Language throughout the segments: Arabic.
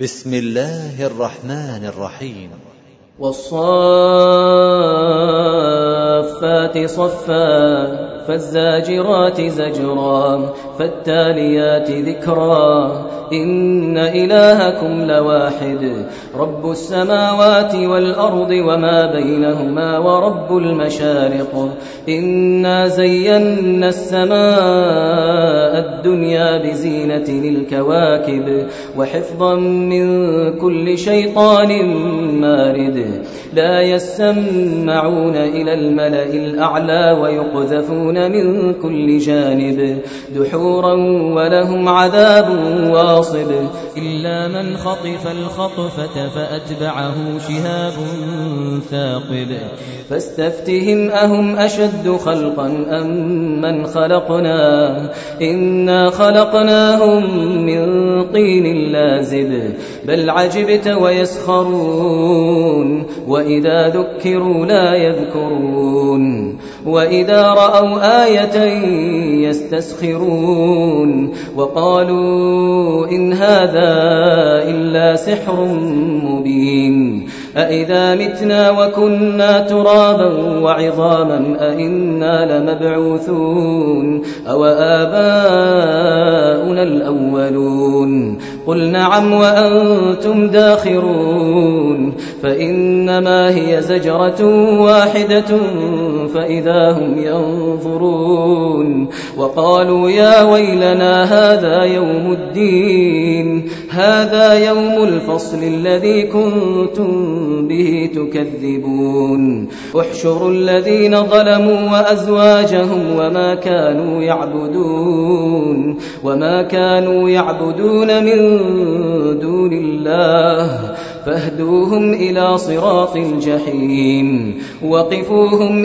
بسم الله الرحمن الرحيم. والصافات صفا. فالزاجرات زجرا فالتاليات ذكرا. إن إلهكم لواحد رب السماوات والأرض وما بينهما ورب المشارق. إنا زينا السماء الدنيا بزينة الكواكب وحفظا من كل شيطان مارد. لا يسمعون إلى الملأ الأعلى ويقذفون من كل جانب دحورا ولهم عذاب واصب. إلا من خطف الخطفة فأتبعه شهاب ثاقب. فاستفتهم أهم أشد خلقا أم من خلقنا؟ إنا خلقناهم من طين لازب. بل عجبت ويسخرون وإذا ذكروا لا يذكرون وإذا رأوا آية يستسخرون وقالوا إن هذا إلا سحر مبين أإذا متنا وكنا ترابا وعظاما أإنا لمبعوثون أو آباؤنا الأولون قل نعم وأنتم داخرون فإنما هي زجرة واحدة فإذا هم ينظرون وقالوا يا ويلنا هذا يوم الدين هذا يوم الفصل الذي كنتم به تكذبون. احشروا الذين ظلموا وأزواجهم وما كانوا يعبدون وما كانوا يعبدون من دون الله. فاهدوهم إلى صراط الجحيم وقفوهم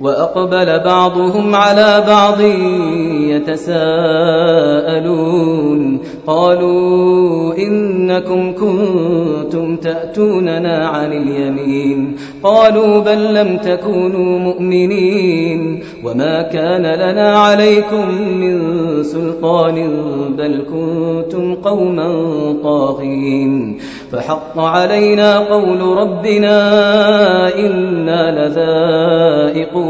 وأقبل بعضهم على بعض يتساءلون. قالوا إنكم كنتم تأتوننا عن اليمين. قالوا بل لم تكونوا مؤمنين. وما كان لنا عليكم من سلطان بل كنتم قوما طاغين. فحق علينا قول ربنا إنا لذائقون.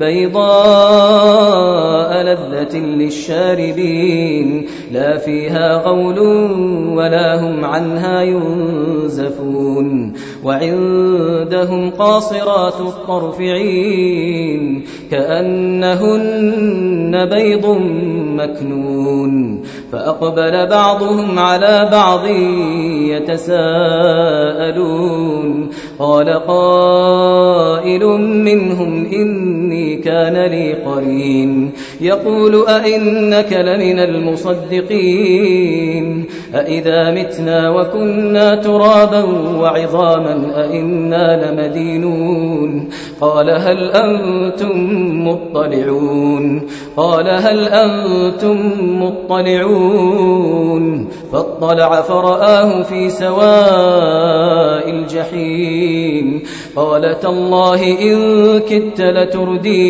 بيضاء لذة للشاربين لا فيها غول ولا هم عنها ينزفون وعندهم قاصرات الطرف عين كأنهن بيض مكنون فأقبل بعضهم على بعض يتساءلون قال قائل منهم إني كان لي قرين. يقول أئنك لمن المصدقين. أئذا متنا وكنا ترابا وعظاما أئنا لمدينون. قال هل أنتم مطلعون؟ قال هل أنتم مطلعون؟ فاطلع فرآه في سواء الجحيم. قال تالله إن كدت لتردين.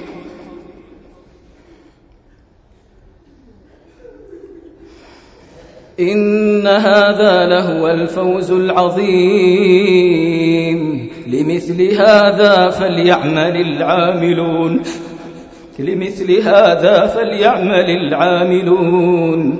إن هذا لهو الفوز العظيم. لمثل هذا فليعمل العاملون. لمثل هذا فليعمل العاملون.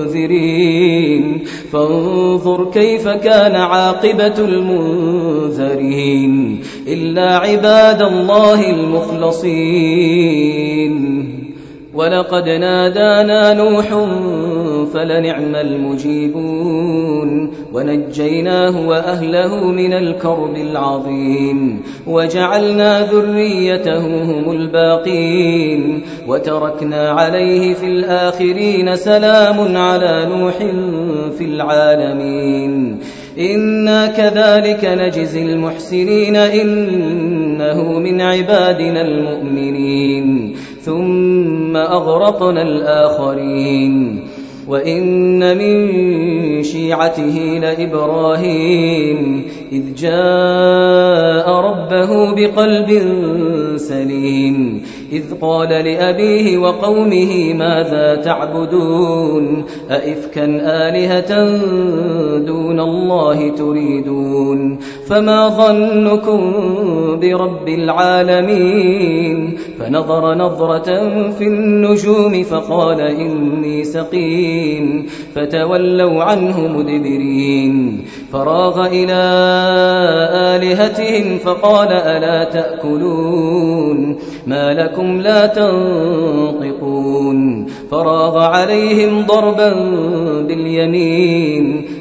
منذرين فانظر كيف كان عاقبة المنذرين. إلا عباد الله المخلصين. ولقد نادانا نوح فلنعم المجيبون ونجيناه وأهله من الكرب العظيم وجعلنا ذريته هم الباقين وتركنا عليه في الآخرين سلام على نوح في العالمين إنا كذلك نجزي المحسنين إنه من عبادنا المؤمنين ثم أغرقنا الآخرين وإن من شيعته لإبراهيم إذ جاء ربه بقلب سليم إذ قال لأبيه وقومه ماذا تعبدون؟ أئفكا آلهة دون الله تريدون؟ فما ظنكم برب العالمين؟ فنظر نظرة في النجوم فقال إني سقيم. فتولوا عنه مدبرين. فراغ إلى آلهتهم فقال ألا تأكلون؟ ما لكم لا تنطقون. فراغ عليهم ضربا باليمين.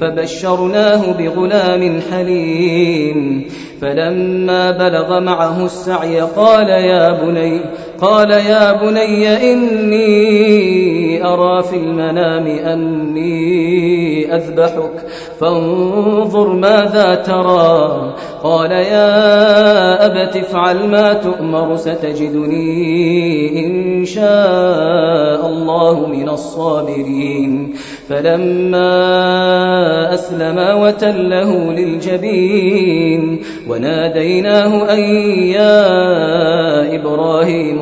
فبشرناه بغلام حليم فلما بلغ معه السعي قال يا بني قال يا بني إني أرى في المنام أني أذبحك فانظر ماذا ترى. قال يا أبت افعل ما تؤمر ستجدني إن شاء الله من الصابرين. فلما أسلما وتله للجبين وناديناه أن يا إبراهيم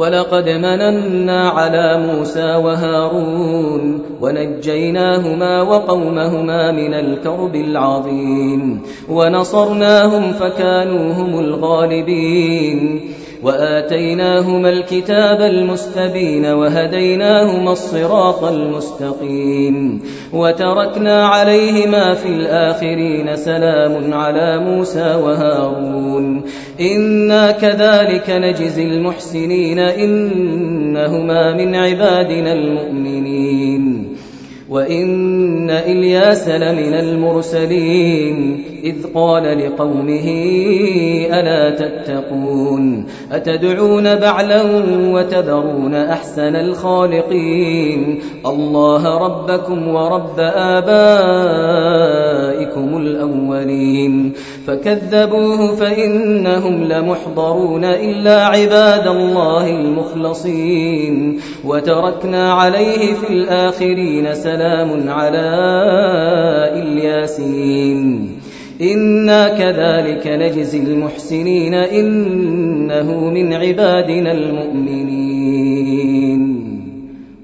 ولقد مننا على موسى وهارون ونجيناهما وقومهما من الكرب العظيم ونصرناهم فكانوا هم الغالبين وآتيناهما الكتاب المستبين وهديناهما الصراط المستقيم وتركنا عليهما في الآخرين سلام على موسى وهارون إنا كذلك نجزي المحسنين إنهما من عبادنا المؤمنين وإن إلياس لمن المرسلين إذ قال لقومه ألا تتقون أتدعون بعلا وتذرون أحسن الخالقين الله ربكم ورب آبائكم الأولين فكذبوه فإنهم لمحضرون إلا عباد الله المخلصين وتركنا عليه في الآخرين سلام على إلياسين إنا كذلك نجزي المحسنين إنه من عبادنا المؤمنين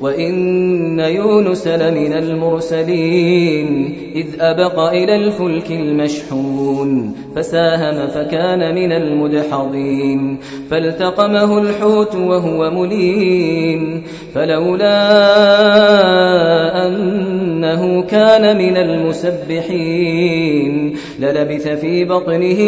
وإن يونس لمن المرسلين إذ أبق إلى الفلك المشحون فساهم فكان من المدحضين فالتقمه الحوت وهو مليم فلولا أنه كان من المسبحين. للبث في بطنه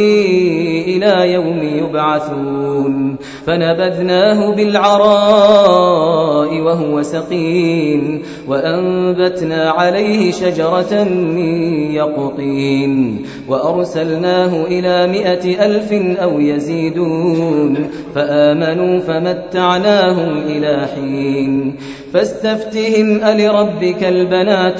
إلى يوم يبعثون. فنبذناه بالعراء وهو سقيم. وأنبتنا عليه شجرة من يقطين. وأرسلناه إلى مائة ألف أو يزيدون. فآمنوا فمتعناهم إلى حين. فاستفتهم ألربك البنات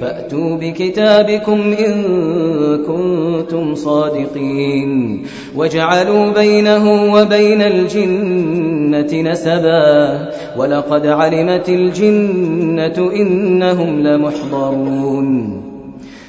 فأتوا بكتابكم إن كنتم صادقين. وجعلوا بينه وبين الجنة نسبا. ولقد علمت الجنة إنهم لمحضرون.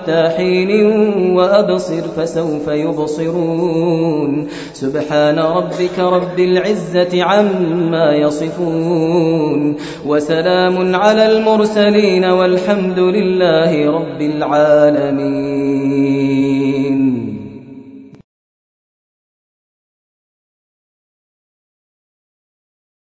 حتى حين وأبصر فسوف يبصرون. سبحان ربك رب العزة عما يصفون. وسلام على المرسلين والحمد لله رب العالمين.